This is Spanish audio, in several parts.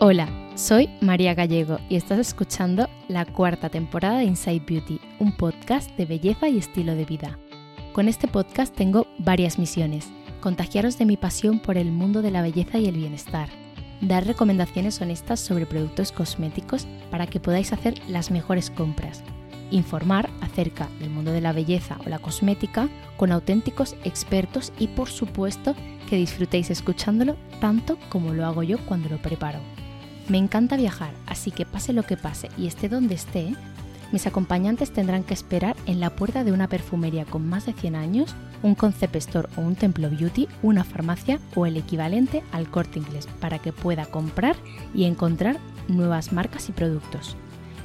Hola, soy María Gallego y estás escuchando la cuarta temporada de Inside Beauty, un podcast de belleza y estilo de vida. Con este podcast tengo varias misiones. Contagiaros de mi pasión por el mundo de la belleza y el bienestar. Dar recomendaciones honestas sobre productos cosméticos para que podáis hacer las mejores compras. Informar acerca del mundo de la belleza o la cosmética con auténticos expertos y por supuesto que disfrutéis escuchándolo tanto como lo hago yo cuando lo preparo. Me encanta viajar, así que pase lo que pase y esté donde esté, mis acompañantes tendrán que esperar en la puerta de una perfumería con más de 100 años, un concept store o un templo beauty, una farmacia o el equivalente al corte inglés para que pueda comprar y encontrar nuevas marcas y productos.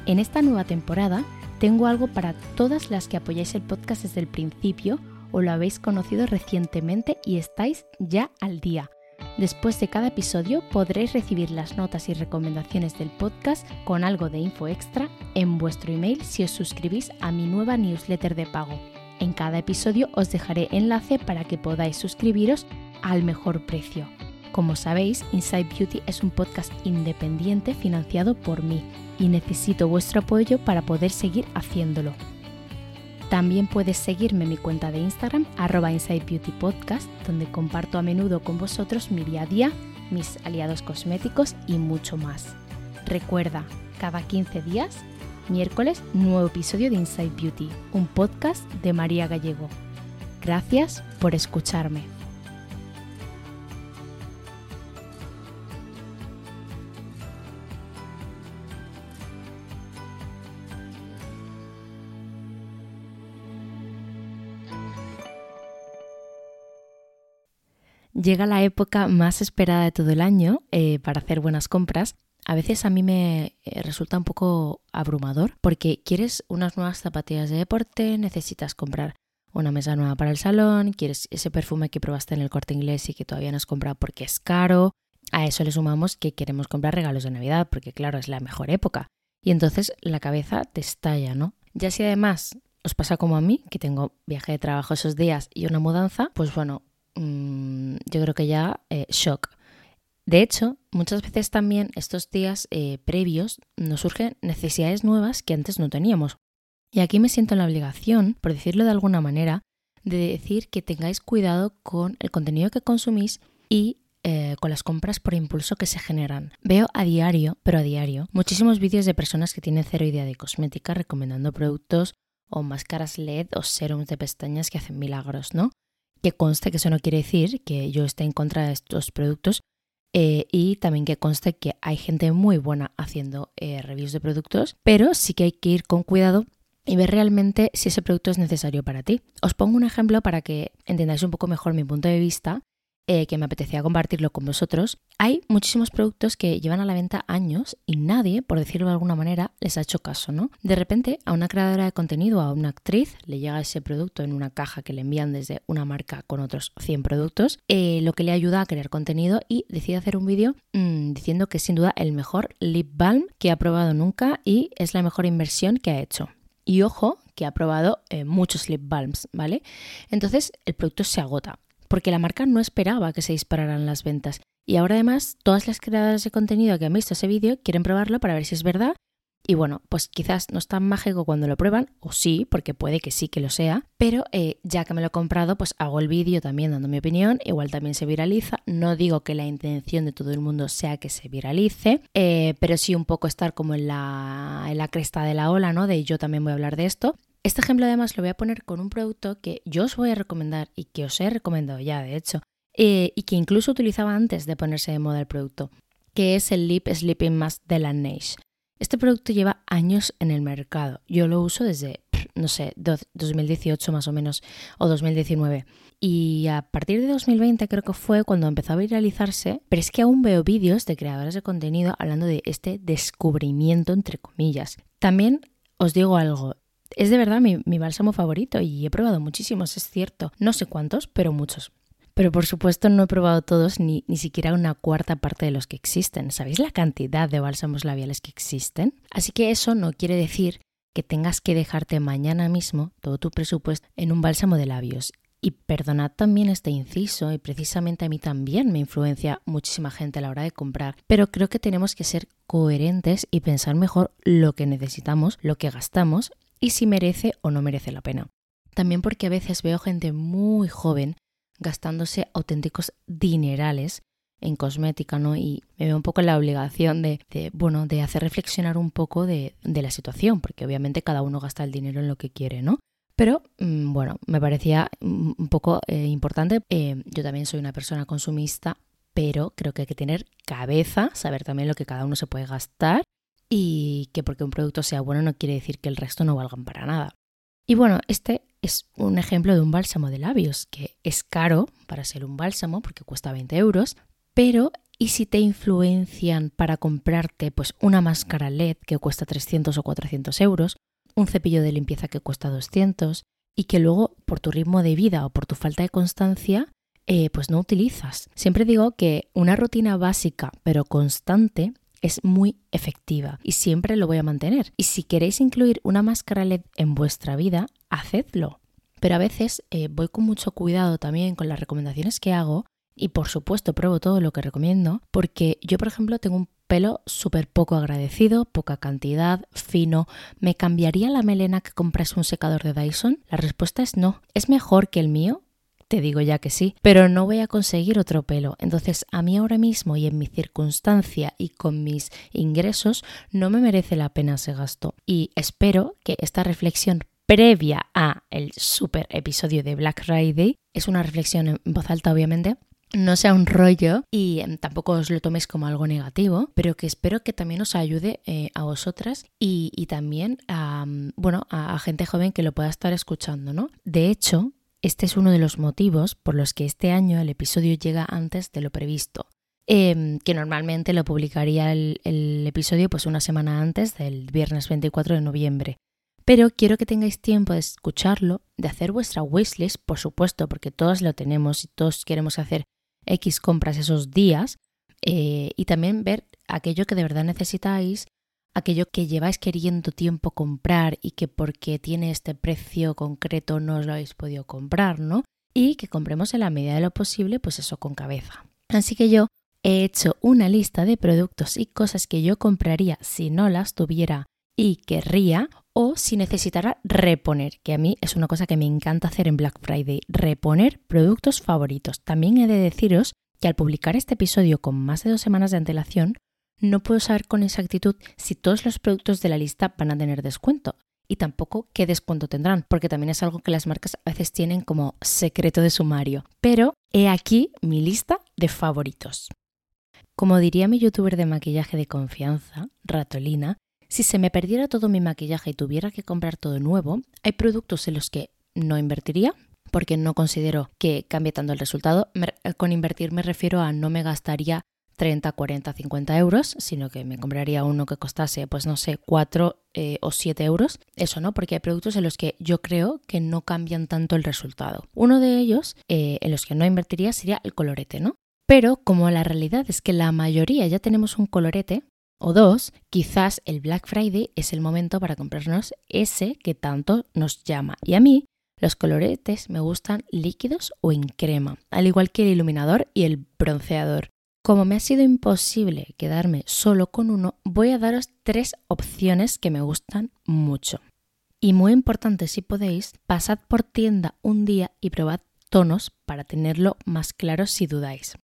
En esta nueva temporada tengo algo para todas las que apoyáis el podcast desde el principio o lo habéis conocido recientemente y estáis ya al día. Después de cada episodio podréis recibir las notas y recomendaciones del podcast con algo de info extra en vuestro email si os suscribís a mi nueva newsletter de pago. En cada episodio os dejaré enlace para que podáis suscribiros al mejor precio. Como sabéis, Inside Beauty es un podcast independiente financiado por mí y necesito vuestro apoyo para poder seguir haciéndolo. También puedes seguirme en mi cuenta de Instagram, arroba Inside Beauty Podcast, donde comparto a menudo con vosotros mi día a día, mis aliados cosméticos y mucho más. Recuerda, cada 15 días, miércoles, nuevo episodio de Inside Beauty, un podcast de María Gallego. Gracias por escucharme. Llega la época más esperada de todo el año eh, para hacer buenas compras. A veces a mí me eh, resulta un poco abrumador porque quieres unas nuevas zapatillas de deporte, necesitas comprar una mesa nueva para el salón, quieres ese perfume que probaste en el corte inglés y que todavía no has comprado porque es caro. A eso le sumamos que queremos comprar regalos de Navidad porque claro, es la mejor época. Y entonces la cabeza te estalla, ¿no? Ya si además os pasa como a mí, que tengo viaje de trabajo esos días y una mudanza, pues bueno, Mm, yo creo que ya eh, shock. De hecho, muchas veces también estos días eh, previos nos surgen necesidades nuevas que antes no teníamos. Y aquí me siento en la obligación, por decirlo de alguna manera, de decir que tengáis cuidado con el contenido que consumís y eh, con las compras por impulso que se generan. Veo a diario, pero a diario, muchísimos vídeos de personas que tienen cero idea de cosmética recomendando productos o máscaras LED o serums de pestañas que hacen milagros, ¿no? Que conste que eso no quiere decir que yo esté en contra de estos productos eh, y también que conste que hay gente muy buena haciendo eh, reviews de productos, pero sí que hay que ir con cuidado y ver realmente si ese producto es necesario para ti. Os pongo un ejemplo para que entendáis un poco mejor mi punto de vista eh, que me apetecía compartirlo con vosotros. Hay muchísimos productos que llevan a la venta años y nadie, por decirlo de alguna manera, les ha hecho caso, ¿no? De repente, a una creadora de contenido, a una actriz, le llega ese producto en una caja que le envían desde una marca con otros 100 productos, eh, lo que le ayuda a crear contenido y decide hacer un vídeo mm, diciendo que es sin duda el mejor lip balm que ha probado nunca y es la mejor inversión que ha hecho. Y ojo, que ha probado eh, muchos lip balms, ¿vale? Entonces el producto se agota porque la marca no esperaba que se dispararan las ventas. Y ahora además todas las creadoras de contenido que han visto ese vídeo quieren probarlo para ver si es verdad. Y bueno, pues quizás no es tan mágico cuando lo prueban, o sí, porque puede que sí que lo sea, pero eh, ya que me lo he comprado, pues hago el vídeo también dando mi opinión, igual también se viraliza. No digo que la intención de todo el mundo sea que se viralice, eh, pero sí un poco estar como en la, en la cresta de la ola, ¿no? De yo también voy a hablar de esto. Este ejemplo además lo voy a poner con un producto que yo os voy a recomendar y que os he recomendado ya, de hecho, eh, y que incluso utilizaba antes de ponerse de moda el producto, que es el Lip Sleeping Mask de la Neige. Este producto lleva años en el mercado. Yo lo uso desde, no sé, 2018 más o menos, o 2019. Y a partir de 2020 creo que fue cuando empezó a viralizarse, pero es que aún veo vídeos de creadores de contenido hablando de este descubrimiento, entre comillas. También os digo algo, es de verdad mi, bálsamo favorito y he probado muchísimos, es cierto. No sé cuántos, pero muchos. Pero por supuesto no he probado todos ni, ni siquiera una cuarta parte de los que existen. ¿Sabéis la cantidad de bálsamos labiales que existen? Así que eso no quiere decir que tengas que dejarte mañana mismo todo tu presupuesto en un bálsamo de labios. Y perdonad también este inciso, y precisamente a mí también me influencia muchísima gente a la hora de comprar, pero creo que tenemos que ser coherentes y pensar mejor lo que necesitamos, lo que gastamos y si merece o no merece la pena. También porque a veces veo gente muy joven gastándose auténticos dinerales en cosmética, ¿no? Y me veo un poco la obligación de, bueno, de hacer reflexionar un poco de, la situación, porque obviamente cada uno gasta el dinero en lo que quiere, ¿no? Pero mm, bueno, me parecía mm, un poco eh, importante. Eh, yo también soy una persona consumista, pero creo que hay que tener cabeza, saber también lo que cada uno se puede gastar y que porque un producto sea bueno no quiere decir que el resto no valgan para nada. Y bueno, este es un ejemplo de un bálsamo de labios que es caro para ser un bálsamo porque cuesta 20 euros, pero ¿y si te influencian para comprarte pues una máscara LED que cuesta 300 o 400 euros, un cepillo de limpieza que cuesta 200 y que luego por tu ritmo de vida o por tu falta de constancia eh, pues no utilizas? Siempre digo que una rutina básica pero constante es muy efectiva y siempre lo voy a mantener. Y si queréis incluir una máscara LED en vuestra vida, hacedlo. Pero a veces eh, voy con mucho cuidado también con las recomendaciones que hago y por supuesto pruebo todo lo que recomiendo, porque yo, por ejemplo, tengo un pelo súper poco agradecido, poca cantidad, fino. ¿Me cambiaría la melena que compras un secador de Dyson? La respuesta es no. ¿Es mejor que el mío? Te digo ya que sí, pero no voy a conseguir otro pelo. Entonces, a mí ahora mismo y en mi circunstancia y con mis ingresos, no me merece la pena ese gasto. Y espero que esta reflexión previa a el super episodio de Black Friday, es una reflexión en voz alta obviamente, no sea un rollo y em, tampoco os lo toméis como algo negativo, pero que espero que también os ayude eh, a vosotras y, también a, mm, bueno, a, gente joven que lo pueda estar escuchando, ¿no? De hecho, este es uno de los motivos por los que este año el episodio llega antes de lo previsto. Em, que normalmente lo publicaría el, episodio pues una semana antes del viernes 24 de noviembre. Pero quiero que tengáis tiempo de escucharlo, de hacer vuestra wishlist, por supuesto, porque todos lo tenemos y todos queremos hacer X compras esos días eh, y también ver aquello que de verdad necesitáis, aquello que lleváis queriendo tiempo comprar y que porque tiene este precio concreto no os lo habéis podido comprar, ¿no? Y que compremos en la medida de lo posible, pues eso con cabeza. Así que yo he hecho una lista de productos y cosas que yo compraría si no las tuviera y querría o si necesitara reponer, que a mí es una cosa que me encanta hacer en Black Friday, reponer productos favoritos. También he de deciros que al publicar este episodio con más de dos semanas de antelación, no puedo saber con exactitud si todos los productos de la lista van a tener descuento y tampoco qué descuento tendrán, porque también es algo que las marcas a veces tienen como secreto de sumario. Pero he aquí mi lista de favoritos. Como diría mi youtuber de maquillaje de confianza, Ratolina, si se me perdiera todo mi maquillaje y tuviera que comprar todo nuevo, hay productos en los que no invertiría porque no considero que cambie tanto el resultado. con invertir me refiero a no me gastaría 30, 40, 50 euros, sino que me compraría uno que costase, pues no sé, 4 eh, o 7 euros. Eso no, porque hay productos en los que yo creo que no cambian tanto el resultado. Uno de ellos, eh, en los que no invertiría, sería el colorete, ¿no? Pero como la realidad es que la mayoría ya tenemos un colorete, o dos, quizás el Black Friday es el momento para comprarnos ese que tanto nos llama. Y a mí, los coloretes me gustan líquidos o en crema, al igual que el iluminador y el bronceador. Como me ha sido imposible quedarme solo con uno, voy a daros tres opciones que me gustan mucho. Y muy importante si podéis, pasad por tienda un día y probad tonos para tenerlo más claro si dudáis.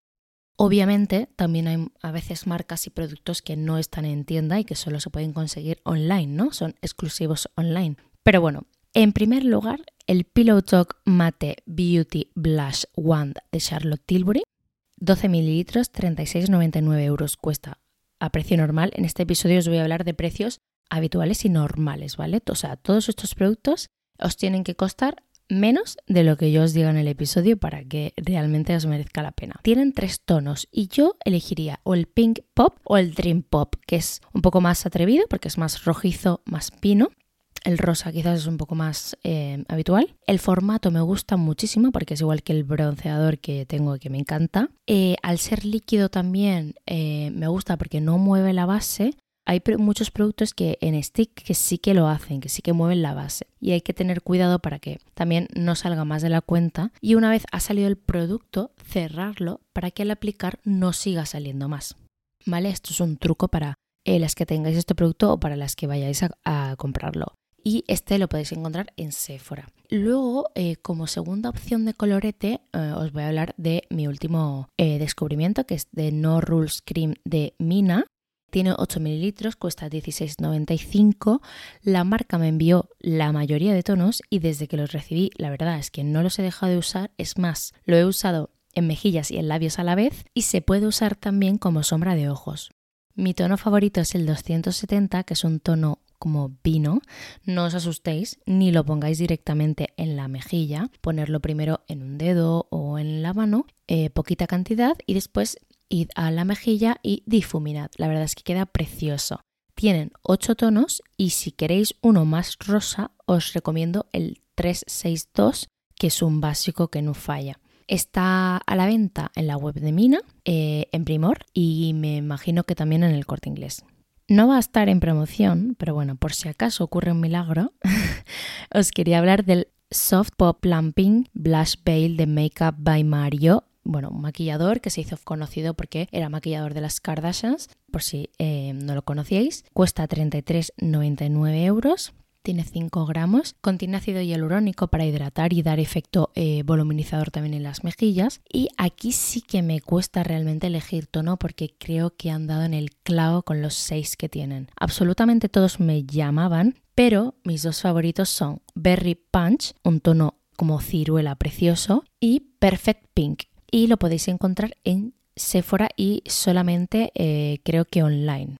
Obviamente, también hay a veces marcas y productos que no están en tienda y que solo se pueden conseguir online, ¿no? Son exclusivos online. Pero bueno, en primer lugar, el Pillow Talk Mate Beauty Blush Wand de Charlotte Tilbury. 12 mililitros, 36,99 euros cuesta a precio normal. En este episodio os voy a hablar de precios habituales y normales, ¿vale? O sea, todos estos productos os tienen que costar menos de lo que yo os diga en el episodio para que realmente os merezca la pena. Tienen tres tonos y yo elegiría o el Pink Pop o el Dream Pop, que es un poco más atrevido porque es más rojizo, más pino. El rosa quizás es un poco más eh, habitual. El formato me gusta muchísimo porque es igual que el bronceador que tengo que me encanta. Eh, al ser líquido también eh, me gusta porque no mueve la base Hay muchos productos que en stick que sí que lo hacen, que sí que mueven la base. Y hay que tener cuidado para que también no salga más de la cuenta. Y una vez ha salido el producto, cerrarlo para que al aplicar no siga saliendo más. ¿Vale? Esto es un truco para las que tengáis este producto o para las que vayáis a, comprarlo. Y este lo podéis encontrar en Sephora. Luego, eh, como segunda opción de colorete, eh, os voy a hablar de mi último descubrimiento, que es de No Rules Cream de Mina. Tiene 8 mililitros, cuesta 16,95. La marca me envió la mayoría de tonos y desde que los recibí, la verdad es que no los he dejado de usar. Es más, lo he usado en mejillas y en labios a la vez y se puede usar también como sombra de ojos. Mi tono favorito es el 270, que es un tono como vino. No os asustéis ni lo pongáis directamente en la mejilla. Ponerlo primero en un dedo o en la mano, eh, poquita cantidad, y después id a la mejilla y difuminad. La verdad es que queda precioso. Tienen 8 tonos y si queréis uno más rosa, os recomiendo el 362, que es un básico que no falla. Está a la venta en la web de Mina, eh, en Primor y me imagino que también en el corte inglés. No va a estar en promoción, pero bueno, por si acaso ocurre un milagro, os quería hablar del Soft Pop Plumping Blush Veil de Makeup by Mario. Bueno, un maquillador que se hizo conocido porque era maquillador de las Kardashians, por si eh, no lo conocíais. Cuesta 33,99 euros tiene 5 gramos, contiene ácido hialurónico para hidratar y dar efecto eh, voluminizador también en las mejillas. Y aquí sí que me cuesta realmente elegir tono porque creo que han dado en el clavo con los 6 que tienen. Absolutamente todos me llamaban, pero mis dos favoritos son Berry Punch, un tono como ciruela precioso, y Perfect Pink. Y lo podéis encontrar en Sephora y solamente eh, creo que online.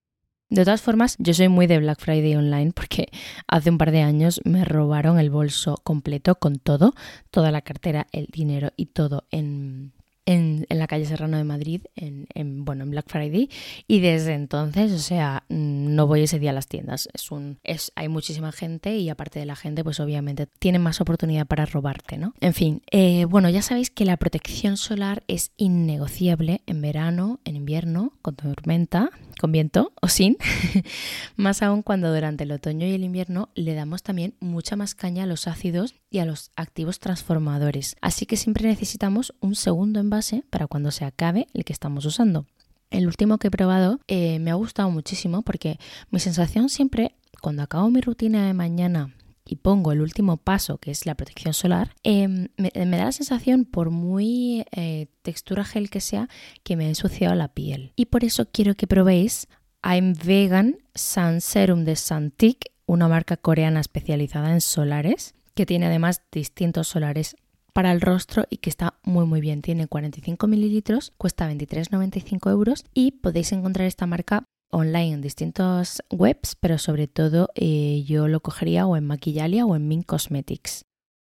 De todas formas, yo soy muy de Black Friday online porque hace un par de años me robaron el bolso completo con todo, toda la cartera, el dinero y todo en en, la calle Serrano de Madrid, en, bueno, en Black Friday, y desde entonces, o sea, mm, no voy ese día a las tiendas. Es un, es, hay muchísima gente y aparte de la gente, pues obviamente tienen más oportunidad para robarte, ¿no? En fin, eh, bueno, ya sabéis que la protección solar es innegociable en verano, en invierno, con tormenta, con viento o sin, más aún cuando durante el otoño y el invierno le damos también mucha más caña a los ácidos y a los activos transformadores. Así que siempre necesitamos un segundo envase para cuando se acabe el que estamos usando. El último que he probado eh, me ha gustado muchísimo porque mi sensación siempre, cuando acabo mi rutina de mañana y pongo el último paso, que es la protección solar, em, me, da la sensación, por muy eh, textura gel que sea, que me ha ensuciado la piel. Y por eso quiero que probéis I'm Vegan Sun Serum de Santic, una marca coreana especializada en solares, que tiene además distintos solares para el rostro y que está muy muy bien. Tiene 45 mililitros, cuesta 23,95 euros y podéis encontrar esta marca online en distintas webs, pero sobre todo eh, yo lo cogería o en Maquillalia o en Min Cosmetics.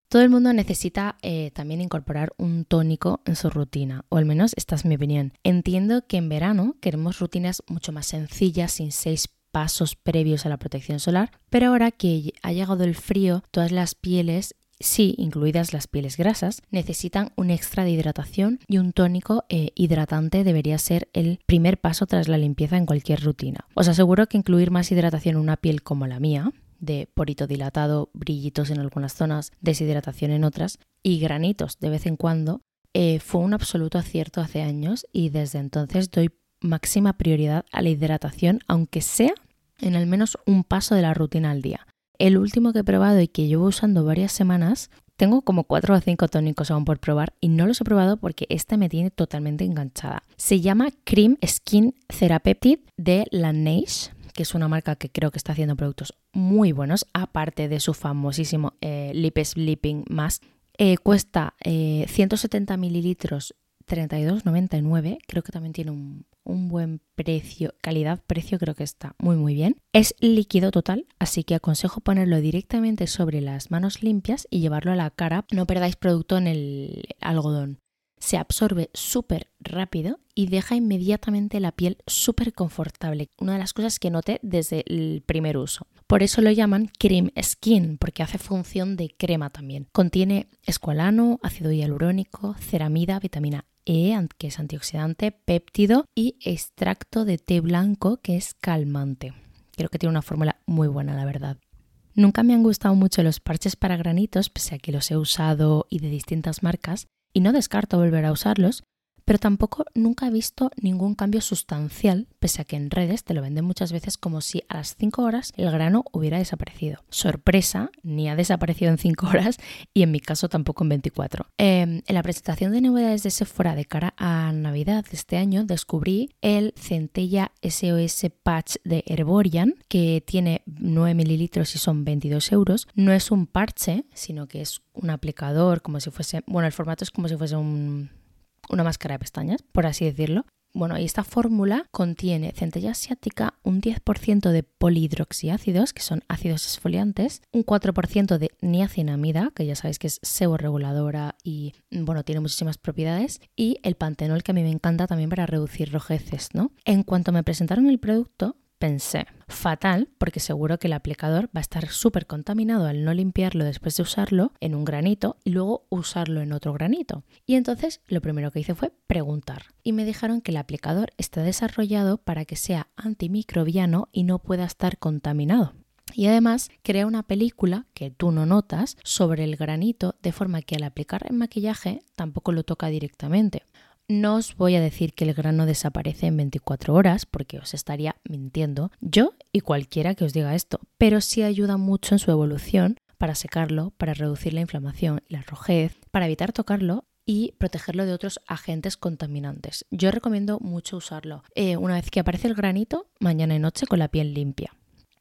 Todo el mundo necesita eh, también incorporar un tónico en su rutina, o al menos esta es mi opinión. Entiendo que en verano queremos rutinas mucho más sencillas, sin seis pasos previos a la protección solar, pero ahora que ha llegado el frío, todas las pieles sí, incluidas las pieles grasas, necesitan un extra de hidratación y un tónico eh, hidratante debería ser el primer paso tras la limpieza en cualquier rutina. Os aseguro que incluir más hidratación en una piel como la mía, de porito dilatado, brillitos en algunas zonas, deshidratación en otras y granitos de vez en cuando, eh, fue un absoluto acierto hace años y desde entonces doy máxima prioridad a la hidratación, aunque sea en al menos un paso de la rutina al día. El último que he probado y que llevo usando varias semanas, tengo como 4 o 5 tónicos aún por probar y no los he probado porque este me tiene totalmente enganchada. Se llama Cream Skin Therapeutic de Laneige que es una marca que creo que está haciendo productos muy buenos, aparte de su famosísimo eh, Lip Sleeping Mask. Eh, cuesta 170 eh, mililitros 32,99. Creo que también tiene un, un buen precio, calidad-precio, creo que está muy muy bien. Es líquido total, así que aconsejo ponerlo directamente sobre las manos limpias y llevarlo a la cara. No perdáis producto en el algodón. Se absorbe súper rápido y deja inmediatamente la piel súper confortable. Una de las cosas que noté desde el primer uso. Por eso lo llaman cream skin, porque hace función de crema también. Contiene escualano, ácido hialurónico, ceramida, vitamina e, que es antioxidante, péptido y extracto de té blanco, que es calmante. Creo que tiene una fórmula muy buena, la verdad. Nunca me han gustado mucho los parches para granitos, pese a que los he usado y de distintas marcas, y no descarto volver a usarlos, pero tampoco nunca he visto ningún cambio sustancial, pese a que en redes te lo venden muchas veces como si a las 5 horas el grano hubiera desaparecido. Sorpresa, ni ha desaparecido en 5 horas y en mi caso tampoco en 24. Em, en la presentación de novedades de Sephora de cara a Navidad de este año descubrí el Centella SOS Patch de Herborian que tiene 9 mililitros y son 22 euros. No es un parche, sino que es un aplicador, como si fuese, bueno, el formato es como si fuese un una máscara de pestañas, por así decirlo. Bueno, y esta fórmula contiene centella asiática, un 10% de polihidroxiácidos, que son ácidos esfoliantes, un 4% de niacinamida, que ya sabéis que es seborreguladora y bueno, tiene muchísimas propiedades, y el pantenol, que a mí me encanta también para reducir rojeces, ¿no? En cuanto me presentaron el producto, pensé, fatal, porque seguro que el aplicador va a estar súper contaminado al no limpiarlo después de usarlo en un granito y luego usarlo en otro granito. Y entonces lo primero que hice fue preguntar. Y me dijeron que el aplicador está desarrollado para que sea antimicrobiano y no pueda estar contaminado. Y además crea una película que tú no notas sobre el granito de forma que al aplicar el maquillaje tampoco lo toca directamente. No os voy a decir que el grano desaparece en 24 horas porque os estaría mintiendo yo y cualquiera que os diga esto, pero sí ayuda mucho en su evolución para secarlo, para reducir la inflamación la rojez, para evitar tocarlo y protegerlo de otros agentes contaminantes. Yo recomiendo mucho usarlo eh, una vez que aparece el granito, mañana y noche con la piel limpia.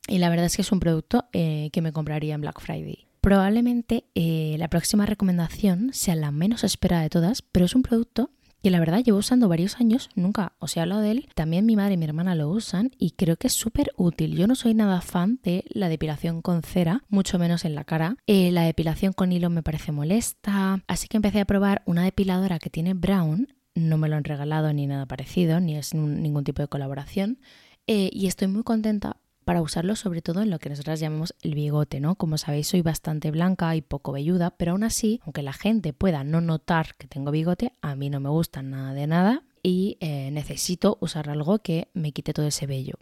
Y la verdad es que es un producto eh, que me compraría en Black Friday. Probablemente eh, la próxima recomendación sea la menos esperada de todas, pero es un producto que la verdad llevo usando varios años, nunca os he hablado de él, también mi madre y mi hermana lo usan y creo que es súper útil. Yo no soy nada fan de la depilación con cera, mucho menos en la cara. Eh, la depilación con hilo me parece molesta, así que empecé a probar una depiladora que tiene brown, no me lo han regalado ni nada parecido, ni es ningún tipo de colaboración. Eh, y estoy muy contenta para usarlo sobre todo en lo que nosotras llamamos el bigote, ¿no? Como sabéis, soy bastante blanca y poco velluda, pero aún así, aunque la gente pueda no notar que tengo bigote, a mí no me gusta nada de nada y eh, necesito usar algo que me quite todo ese vello.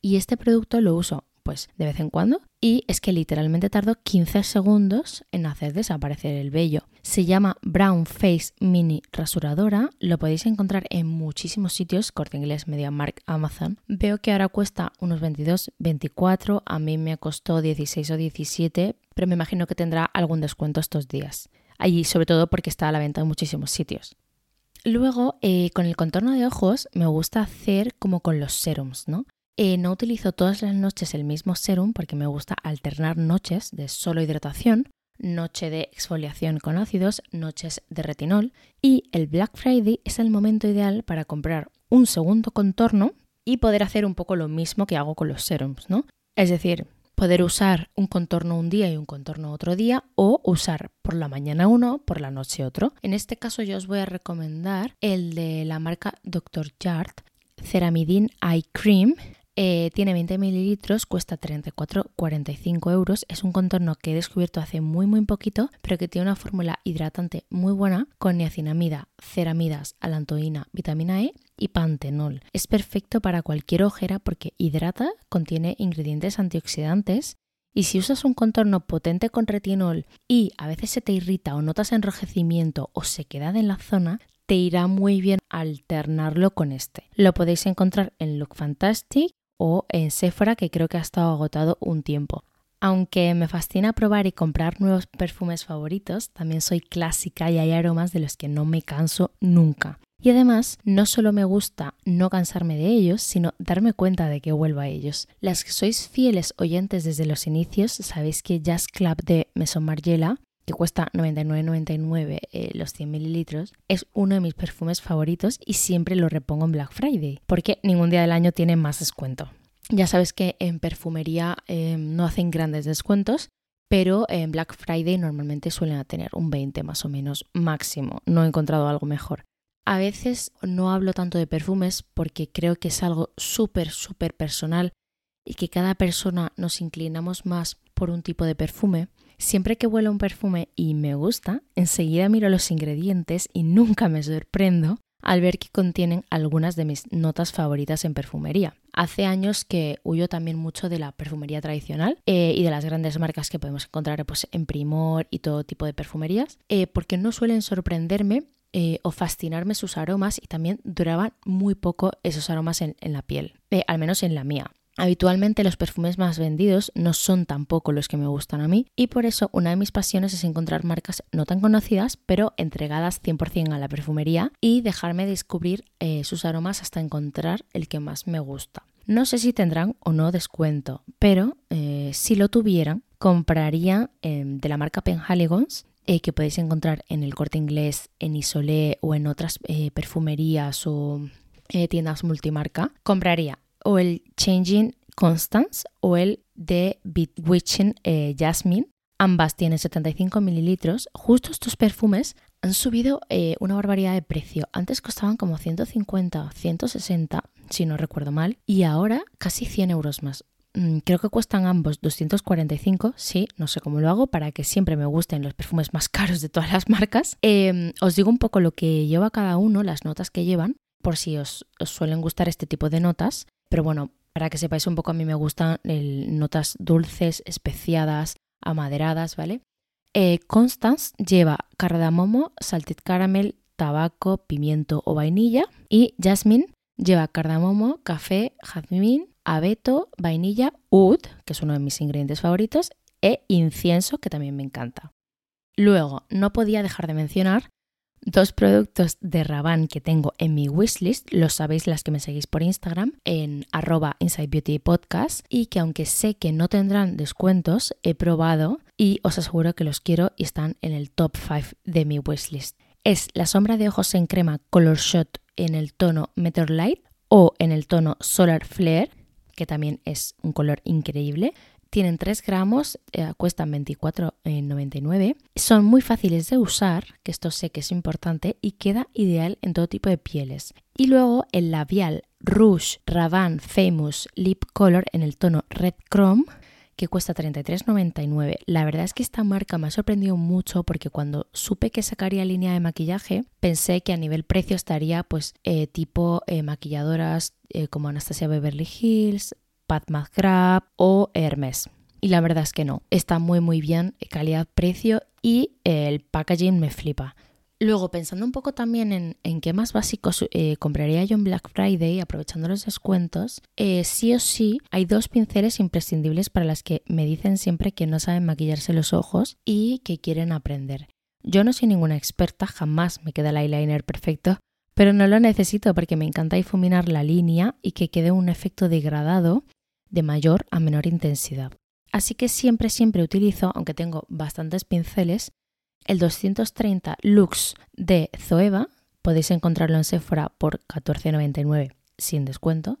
Y este producto lo uso pues de vez en cuando y es que literalmente tardo 15 segundos en hacer desaparecer el vello. Se llama Brown Face Mini Rasuradora, lo podéis encontrar en muchísimos sitios, Corte Inglés, MediaMark, Amazon. Veo que ahora cuesta unos 22, 24, a mí me costó 16 o 17, pero me imagino que tendrá algún descuento estos días. Allí sobre todo porque está a la venta en muchísimos sitios. Luego, eh, con el contorno de ojos me gusta hacer como con los serums, ¿no? Eh, no utilizo todas las noches el mismo serum porque me gusta alternar noches de solo hidratación, noche de exfoliación con ácidos, noches de retinol y el Black Friday es el momento ideal para comprar un segundo contorno y poder hacer un poco lo mismo que hago con los serums, ¿no? Es decir, poder usar un contorno un día y un contorno otro día o usar por la mañana uno, por la noche otro. En este caso yo os voy a recomendar el de la marca Dr. Jart Ceramidin Eye Cream eh, tiene 20 mililitros, cuesta 34,45 euros. Es un contorno que he descubierto hace muy muy poquito, pero que tiene una fórmula hidratante muy buena con niacinamida, ceramidas, alantoína, vitamina E y pantenol. Es perfecto para cualquier ojera porque hidrata, contiene ingredientes antioxidantes y si usas un contorno potente con retinol y a veces se te irrita o notas enrojecimiento o sequedad en la zona, te irá muy bien alternarlo con este. Lo podéis encontrar en Look Fantastic o en Sephora que creo que ha estado agotado un tiempo. Aunque me fascina probar y comprar nuevos perfumes favoritos, también soy clásica y hay aromas de los que no me canso nunca. Y además, no solo me gusta no cansarme de ellos, sino darme cuenta de que vuelvo a ellos. Las que sois fieles oyentes desde los inicios, sabéis que Jazz Club de Maison Margiela, que cuesta 99,99 eh, los 100 mililitros, es uno de mis perfumes favoritos y siempre lo repongo en Black Friday, porque ningún día del año tiene más descuento. Ya sabes que en perfumería eh, no hacen grandes descuentos, pero en Black Friday normalmente suelen tener un 20 más o menos máximo. No he encontrado algo mejor. A veces no hablo tanto de perfumes porque creo que es algo súper, súper personal y que cada persona nos inclinamos más por un tipo de perfume. Siempre que huelo un perfume y me gusta, enseguida miro los ingredientes y nunca me sorprendo al ver que contienen algunas de mis notas favoritas en perfumería. Hace años que huyo también mucho de la perfumería tradicional eh, y de las grandes marcas que podemos encontrar pues, en Primor y todo tipo de perfumerías, eh, porque no suelen sorprenderme eh, o fascinarme sus aromas y también duraban muy poco esos aromas en, la piel, al menos en la mía. Habitualmente los perfumes más vendidos no son tampoco los que me gustan a mí y por eso una de mis pasiones es encontrar marcas no tan conocidas pero entregadas 100% a la perfumería y dejarme descubrir eh, sus aromas hasta encontrar el que más me gusta. No sé si tendrán o no descuento, pero si lo tuvieran compraría em, de la marca Penhaligons eh, que podéis encontrar en el corte inglés, en Isolé o en otras eh, perfumerías o eh, tiendas multimarca, compraría o el Changing Constance o el de Bewitching Jasmine. Ambas tienen 75 mililitros. Justo estos perfumes han subido una barbaridad de precio. Antes costaban como 150, 160, si no recuerdo mal, y ahora casi 100 euros más. Mm, creo que cuestan ambos 245, sí, no sé cómo lo hago para que siempre me gusten los perfumes más caros de todas las marcas. Em, os digo un poco lo que lleva cada uno, las notas que llevan, por si os, suelen gustar este tipo de notas. Pero bueno, para que sepáis un poco, a mí me gustan notas dulces, especiadas, amaderadas, ¿vale? Eh, Constance lleva cardamomo, salted caramel, tabaco, pimiento o vainilla. Y Jasmine lleva cardamomo, café, jazmín, abeto, vainilla, oud, que es uno de mis ingredientes favoritos, e incienso, que también me encanta. Luego, no podía dejar de mencionar dos productos de Rabanne que tengo en mi wishlist, los sabéis las que me seguís por Instagram, en arroba Inside y que aunque sé que no tendrán descuentos, he probado y os aseguro que los quiero y están en el top 5 de mi wishlist. Es la sombra de ojos en crema Color Shot en el tono Meteor Light o en el tono Solar Flare, que también es un color increíble. Tienen 3 gramos, eh, cuestan 24,99. Son muy fáciles de usar, que esto sé que es importante, y queda ideal en todo tipo de pieles. Y luego el labial Rouge Rabanne Famous Lip Color en el tono Red Chrome, que cuesta 33,99. La verdad es que esta marca me ha sorprendido mucho porque cuando supe que sacaría línea de maquillaje, pensé que a nivel precio estaría pues eh, tipo eh, maquilladoras eh, como Anastasia Beverly Hills, Pat McGrath o Hermes. Y la verdad es que no, está muy muy bien, calidad-precio y el packaging me flipa. Luego, pensando un poco también en, qué más básicos eh, compraría yo en Black Friday, aprovechando los descuentos, eh, sí o sí hay dos pinceles imprescindibles para las que me dicen siempre que no saben maquillarse los ojos y que quieren aprender. Yo no soy ninguna experta, jamás me queda el eyeliner perfecto, pero no lo necesito porque me encanta difuminar la línea y que quede un efecto degradado de mayor a menor intensidad. Así que siempre, siempre utilizo, aunque tengo bastantes pinceles, el 230 Lux de Zoeva, podéis encontrarlo en Sephora por 14,99 sin descuento,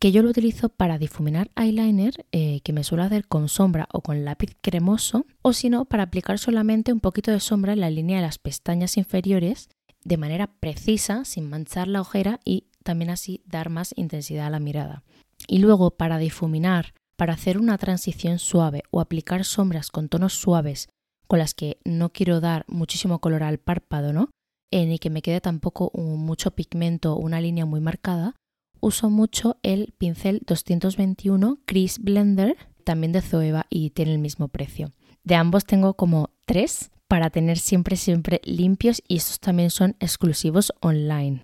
que yo lo utilizo para difuminar eyeliner eh, que me suelo hacer con sombra o con lápiz cremoso, o si no, para aplicar solamente un poquito de sombra en la línea de las pestañas inferiores de manera precisa, sin manchar la ojera y también así dar más intensidad a la mirada. Y luego para difuminar, para hacer una transición suave o aplicar sombras con tonos suaves con las que no quiero dar muchísimo color al párpado, ¿no? Eh, ni que me quede tampoco mucho pigmento o una línea muy marcada, uso mucho el pincel 221 Crease Blender, también de Zoeva y tiene el mismo precio. De ambos tengo como tres para tener siempre, siempre limpios y estos también son exclusivos online.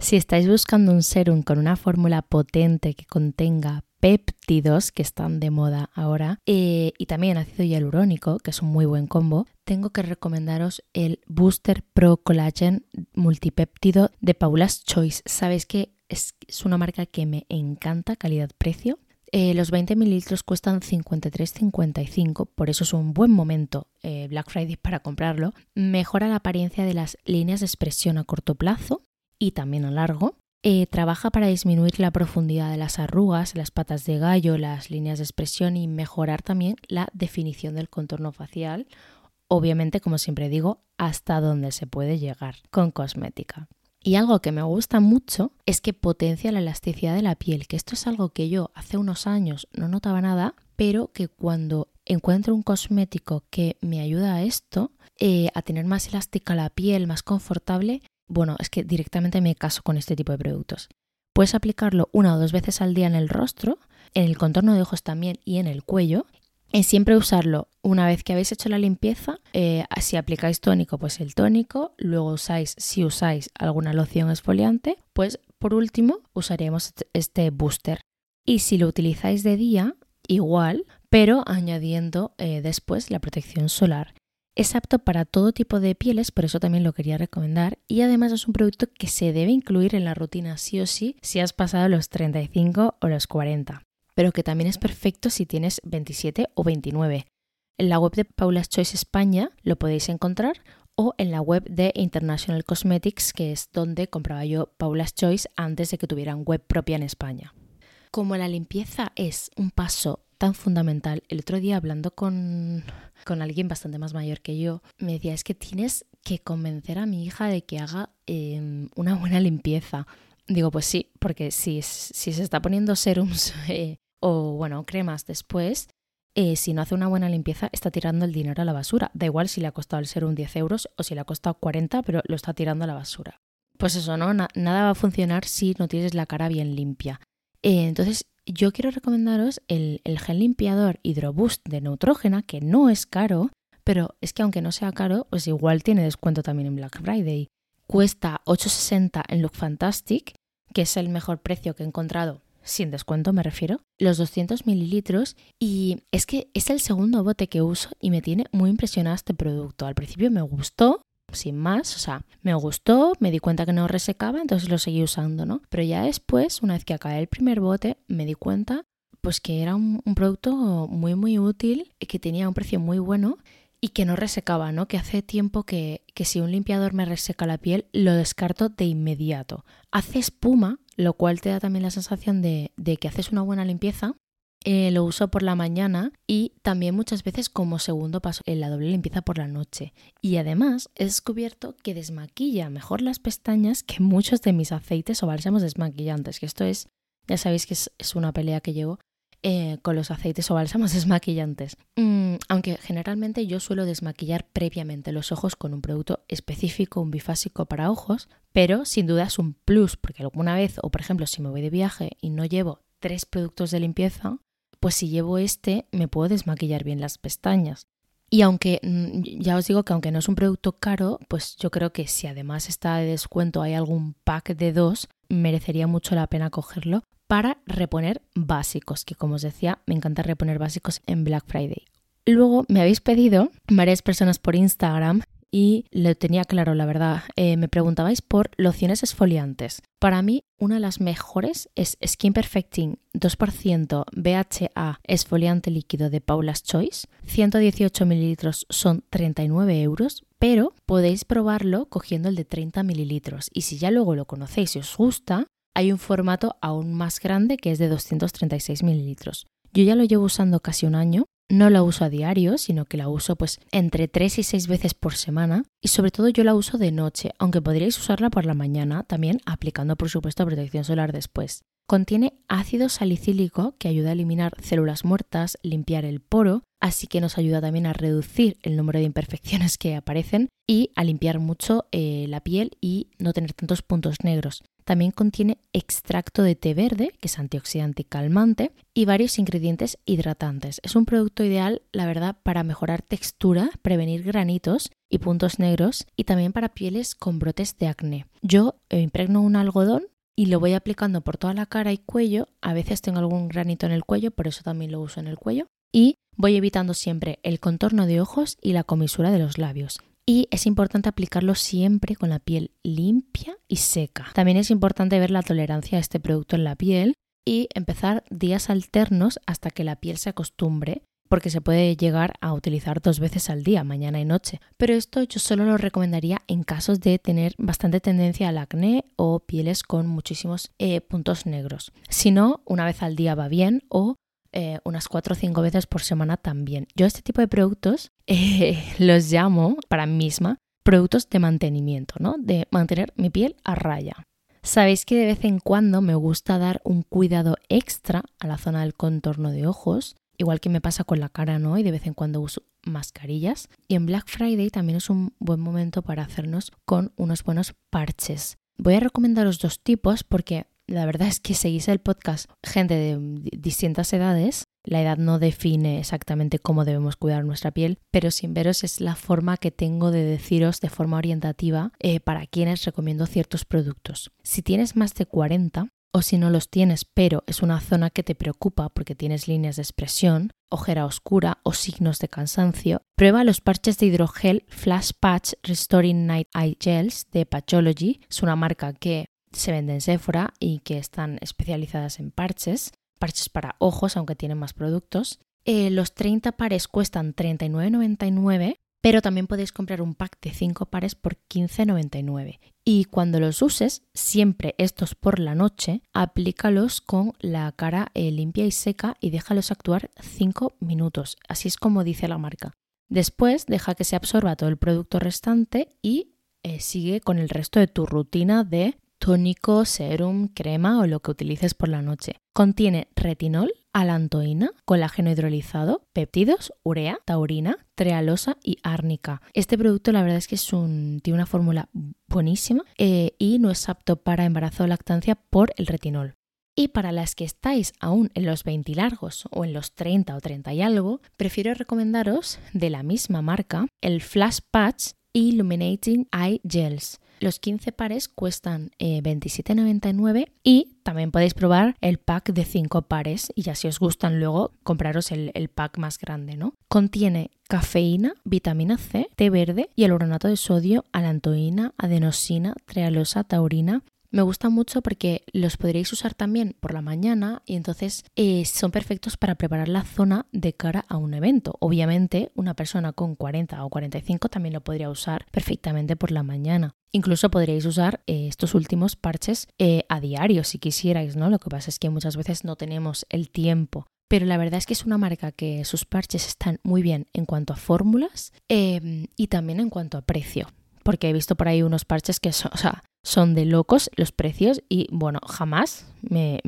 Si estáis buscando un serum con una fórmula potente que contenga péptidos que están de moda ahora eh, y también ácido hialurónico, que es un muy buen combo, tengo que recomendaros el Booster Pro Collagen multipéptido de Paula's Choice. Sabéis que es, una marca que me encanta, calidad-precio. Eh, los 20 mililitros cuestan 53,55, por eso es un buen momento eh, Black Friday para comprarlo. Mejora la apariencia de las líneas de expresión a corto plazo y también a largo. Eh, trabaja para disminuir la profundidad de las arrugas, las patas de gallo, las líneas de expresión y mejorar también la definición del contorno facial. Obviamente, como siempre digo, hasta donde se puede llegar con cosmética. Y algo que me gusta mucho es que potencia la elasticidad de la piel, que esto es algo que yo hace unos años no notaba nada, pero que cuando encuentro un cosmético que me ayuda a esto, eh, a tener más elástica la piel, más confortable, bueno, es que directamente me caso con este tipo de productos. Puedes aplicarlo una o dos veces al día en el rostro, en el contorno de ojos también y en el cuello. Y siempre usarlo una vez que habéis hecho la limpieza. Eh, si aplicáis tónico, pues el tónico. Luego usáis, si usáis alguna loción exfoliante, pues por último usaremos este booster. Y si lo utilizáis de día, igual, pero añadiendo eh, después la protección solar. Es apto para todo tipo de pieles, por eso también lo quería recomendar. Y además es un producto que se debe incluir en la rutina sí o sí si has pasado los 35 o los 40. Pero que también es perfecto si tienes 27 o 29. En la web de Paula's Choice España lo podéis encontrar o en la web de International Cosmetics, que es donde compraba yo Paula's Choice antes de que tuvieran web propia en España. Como la limpieza es un paso tan fundamental. El otro día hablando con, con alguien bastante más mayor que yo, me decía, es que tienes que convencer a mi hija de que haga em, una buena limpieza. Digo, pues sí, porque si, si se está poniendo serums eh, o, bueno, cremas después, eh, si no hace una buena limpieza, está tirando el dinero a la basura. Da igual si le ha costado el serum 10 euros o si le ha costado 40, pero lo está tirando a la basura. Pues eso, ¿no? nada va a funcionar si no tienes la cara bien limpia. Eh, entonces, yo quiero recomendaros el, gel limpiador Hydroboost de Neutrógena, que no es caro, pero es que aunque no sea caro, pues igual tiene descuento también en Black Friday. Cuesta 8,60 en Look Fantastic, que es el mejor precio que he encontrado, sin descuento me refiero, los 200 mililitros. Y es que es el segundo bote que uso y me tiene muy impresionado este producto. Al principio me gustó, sin más, o sea, me gustó, me di cuenta que no resecaba, entonces lo seguí usando, ¿no? Pero ya después, una vez que acabé el primer bote, me di cuenta pues que era un, producto muy muy útil, que tenía un precio muy bueno y que no resecaba, ¿no? Que hace tiempo que, que si un limpiador me reseca la piel, lo descarto de inmediato. Hace espuma, lo cual te da también la sensación de, de que haces una buena limpieza, eh, lo uso por la mañana y también muchas veces como segundo paso en la doble limpieza por la noche. Y además he descubierto que desmaquilla mejor las pestañas que muchos de mis aceites o bálsamos desmaquillantes, que esto es, ya sabéis que es, una pelea que llevo eh, con los aceites o bálsamos desmaquillantes. Mm, aunque generalmente yo suelo desmaquillar previamente los ojos con un producto específico, un bifásico para ojos, pero sin duda es un plus, porque alguna vez, o por ejemplo si me voy de viaje y no llevo tres productos de limpieza, pues si llevo este me puedo desmaquillar bien las pestañas. Y aunque mm, ya os digo que aunque no es un producto caro, pues yo creo que si además está de descuento hay algún pack de dos, merecería mucho la pena cogerlo para reponer básicos, que como os decía, me encanta reponer básicos en Black Friday. Luego me habéis pedido varias personas por Instagram y lo tenía claro, la verdad. Eh, me preguntabais por lociones esfoliantes. Para mí, una de las mejores es Skin Perfecting 2% BHA esfoliante líquido de Paula's Choice. 118 mililitros son 39 euros, pero podéis probarlo cogiendo el de 30 mililitros. Y si ya luego lo conocéis y os gusta, hay un formato aún más grande que es de 236 mililitros. Yo ya lo llevo usando casi un año no la uso a diario, sino que la uso pues entre 3 y 6 veces por semana y sobre todo yo la uso de noche, aunque podríais usarla por la mañana también aplicando por supuesto protección solar después. Contiene ácido salicílico que ayuda a eliminar células muertas, limpiar el poro, así que nos ayuda también a reducir el número de imperfecciones que aparecen y a limpiar mucho eh, la piel y no tener tantos puntos negros. También contiene extracto de té verde, que es antioxidante y calmante, y varios ingredientes hidratantes. Es un producto ideal, la verdad, para mejorar textura, prevenir granitos y puntos negros, y también para pieles con brotes de acné. Yo impregno un algodón y lo voy aplicando por toda la cara y cuello. A veces tengo algún granito en el cuello, por eso también lo uso en el cuello. Y voy evitando siempre el contorno de ojos y la comisura de los labios y es importante aplicarlo siempre con la piel limpia y seca. También es importante ver la tolerancia a este producto en la piel y empezar días alternos hasta que la piel se acostumbre porque se puede llegar a utilizar dos veces al día, mañana y noche. Pero esto yo solo lo recomendaría en casos de tener bastante tendencia al acné o pieles con muchísimos eh, puntos negros. Si no, una vez al día va bien o eh, unas 4 o 5 veces por semana también. Yo este tipo de productos eh, los llamo para mí misma productos de mantenimiento, ¿no? De mantener mi piel a raya. Sabéis que de vez en cuando me gusta dar un cuidado extra a la zona del contorno de ojos igual que me pasa con la cara, ¿no? Y de vez en cuando uso mascarillas. Y en Black Friday también es un buen momento para hacernos con unos buenos parches. Voy a recomendaros dos tipos porque la verdad es que seguís el podcast gente de distintas edades. La edad no define exactamente cómo debemos cuidar nuestra piel, pero sin veros es la forma que tengo de deciros de forma orientativa eh, para quienes recomiendo ciertos productos. Si tienes más de 40, o si no los tienes, pero es una zona que te preocupa porque tienes líneas de expresión, ojera oscura o signos de cansancio, prueba los parches de hidrogel Flash Patch Restoring Night Eye Gels de Patchology. Es una marca que se vende en Sephora y que están especializadas en parches, parches para ojos, aunque tienen más productos. Eh, los 30 pares cuestan 39,99 pero también podéis comprar un pack de 5 pares por 15,99. Y cuando los uses, siempre estos por la noche, aplícalos con la cara eh, limpia y seca y déjalos actuar 5 minutos. Así es como dice la marca. Después deja que se absorba todo el producto restante y eh, sigue con el resto de tu rutina de tónico, serum, crema o lo que utilices por la noche. Contiene retinol, alantoína, colágeno hidrolizado, péptidos, urea, taurina, trealosa y árnica. Este producto la verdad es que tiene una fórmula buenísima eh, y no es apto para embarazo o lactancia por el retinol. Y para las que estáis aún en los 20 largos o en los 30 o 30 y algo, prefiero recomendaros de la misma marca el Flash Patch Illuminating Eye Gels. Los 15 pares cuestan 27,99 eh, y también podéis probar el pack de 5 pares y ya si os gustan luego compraros el, pack más grande, ¿no? Contiene cafeína, vitamina C, té verde y el de sodio, alantoína, adenosina, trealosa, taurina, me gusta mucho porque los podréis usar también por la mañana y entonces eh, son perfectos para preparar la zona de cara a un evento. Obviamente una persona con 40 o 45 también lo podría usar perfectamente por la mañana. Incluso podríais usar eh, estos últimos parches eh, a diario si quisierais, ¿no? Lo que pasa es que muchas veces no tenemos el tiempo pero la verdad es que es una marca que sus parches están muy bien en cuanto a fórmulas y también en cuanto a precio. Porque he visto por ahí unos parches que son, de locos los precios y bueno, jamás me,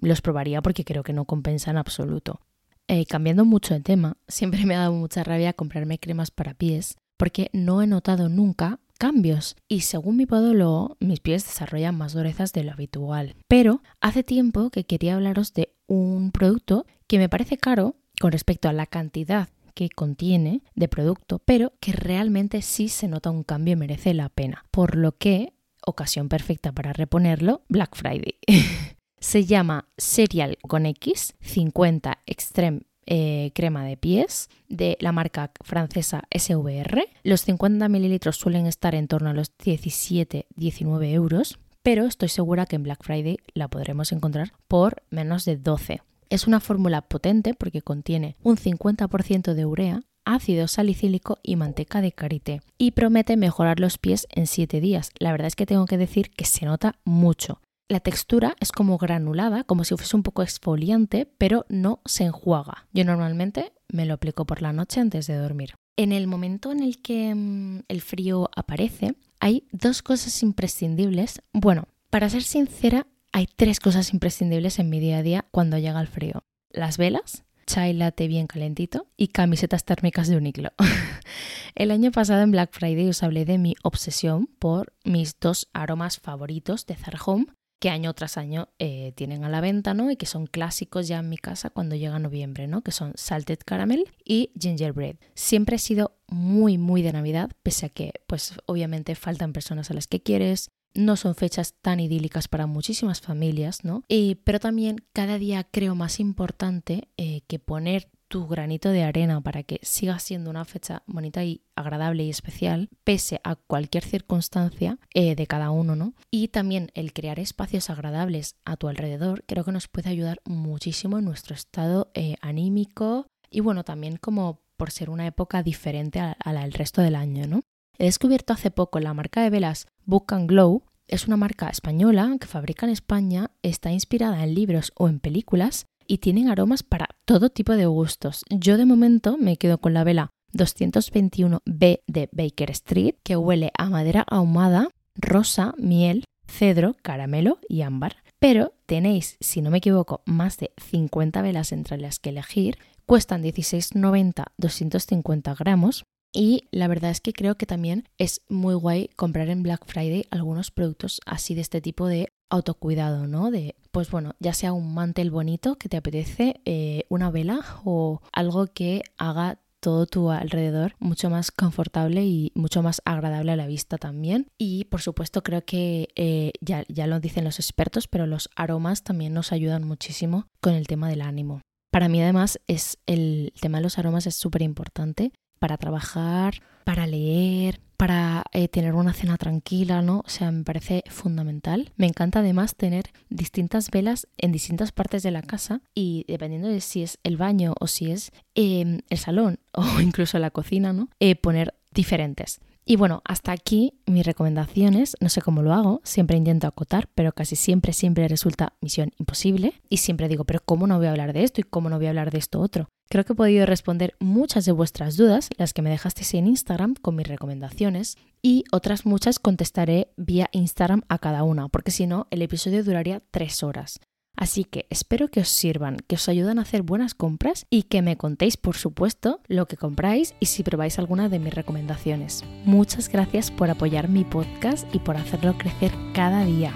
los probaría porque creo que no compensa en absoluto. Eh, cambiando mucho de tema, siempre me ha dado mucha rabia comprarme cremas para pies porque no he notado nunca cambios y según mi podólogo mis pies desarrollan más durezas de lo habitual. Pero hace tiempo que quería hablaros de un producto que me parece caro con respecto a la cantidad que contiene de producto, pero que realmente sí se nota un cambio y merece la pena. Por lo que ocasión perfecta para reponerlo, Black Friday. Se llama Serial con X 50 Extreme eh, crema de pies de la marca francesa SVR. Los 50 mililitros suelen estar en torno a los 17-19 euros, pero estoy segura que en Black Friday la podremos encontrar por menos de 12. Es una fórmula potente porque contiene un 50% de urea, ácido salicílico y manteca de karité. Y promete mejorar los pies en 7 días. La verdad es que tengo que decir que se nota mucho. La textura es como granulada, como si fuese un poco exfoliante, pero no se enjuaga. Yo normalmente me lo aplico por la noche antes de dormir. En el momento en el que mm, el frío aparece, hay dos cosas imprescindibles. Bueno, para ser sincera, hay tres cosas imprescindibles en mi día a día cuando llega el frío. Las velas, chai latte bien calentito y camisetas térmicas de Uniqlo. El año pasado en Black Friday os hablé de mi obsesión por mis dos aromas favoritos de Zara Home que año tras año eh, tienen a la venta, ¿no? Y que son clásicos ya en mi casa cuando llega noviembre, ¿no? Que son Salted Caramel y Gingerbread. Siempre he sido muy, muy de Navidad, pese a que, pues, obviamente faltan personas a las que quieres, no son fechas tan idílicas para muchísimas familias, ¿no? pero también cada día creo más importante eh, que poner tu granito de arena para que siga siendo una fecha bonita y agradable y especial, pese a cualquier circunstancia eh, de cada uno, ¿no? Y también el crear espacios agradables a tu alrededor creo que nos puede ayudar muchísimo en nuestro estado eh, anímico y bueno, también como por ser una época diferente a, la del resto del año, ¿no? He descubierto hace poco la marca de velas Book and Glow. Es una marca española que fabrica en España, está inspirada en libros o en películas y tienen aromas para todo tipo de gustos. Yo de momento me quedo con la vela 221B de Baker Street, que huele a madera ahumada, rosa, miel, cedro, caramelo y ámbar. pero tenéis, si no me equivoco, más de 50 velas entre las que elegir, cuestan 16,90 250 gramos y la verdad es que creo que también es muy guay comprar en Black Friday algunos productos así de este tipo de autocuidado, ¿no? De, pues bueno, ya sea un mantel bonito que te apetece, eh, una vela o algo que haga todo tu alrededor mucho más confortable y mucho más agradable a la vista también. Y por supuesto creo que eh, ya, ya lo dicen los expertos, pero los aromas también nos ayudan muchísimo con el tema del ánimo. Para mí además es el tema de los aromas es súper importante para trabajar, para leer, para eh, tener una cena tranquila, ¿no? O sea, me parece fundamental. Me encanta además tener distintas velas en distintas partes de la casa y dependiendo de si es el baño o si es em, el salón o incluso la cocina, ¿no? Eh, poner diferentes. Y bueno, hasta aquí mis recomendaciones. No sé cómo lo hago, siempre intento acotar, pero casi siempre, siempre resulta misión imposible. Y siempre digo, pero ¿cómo no voy a hablar de esto y cómo no voy a hablar de esto otro? Creo que he podido responder muchas de vuestras dudas, las que me dejasteis en Instagram con mis recomendaciones, y otras muchas contestaré vía Instagram a cada una, porque si no, el episodio duraría tres horas. Así que espero que os sirvan, que os ayuden a hacer buenas compras y que me contéis, por supuesto, lo que compráis y si probáis alguna de mis recomendaciones. Muchas gracias por apoyar mi podcast y por hacerlo crecer cada día.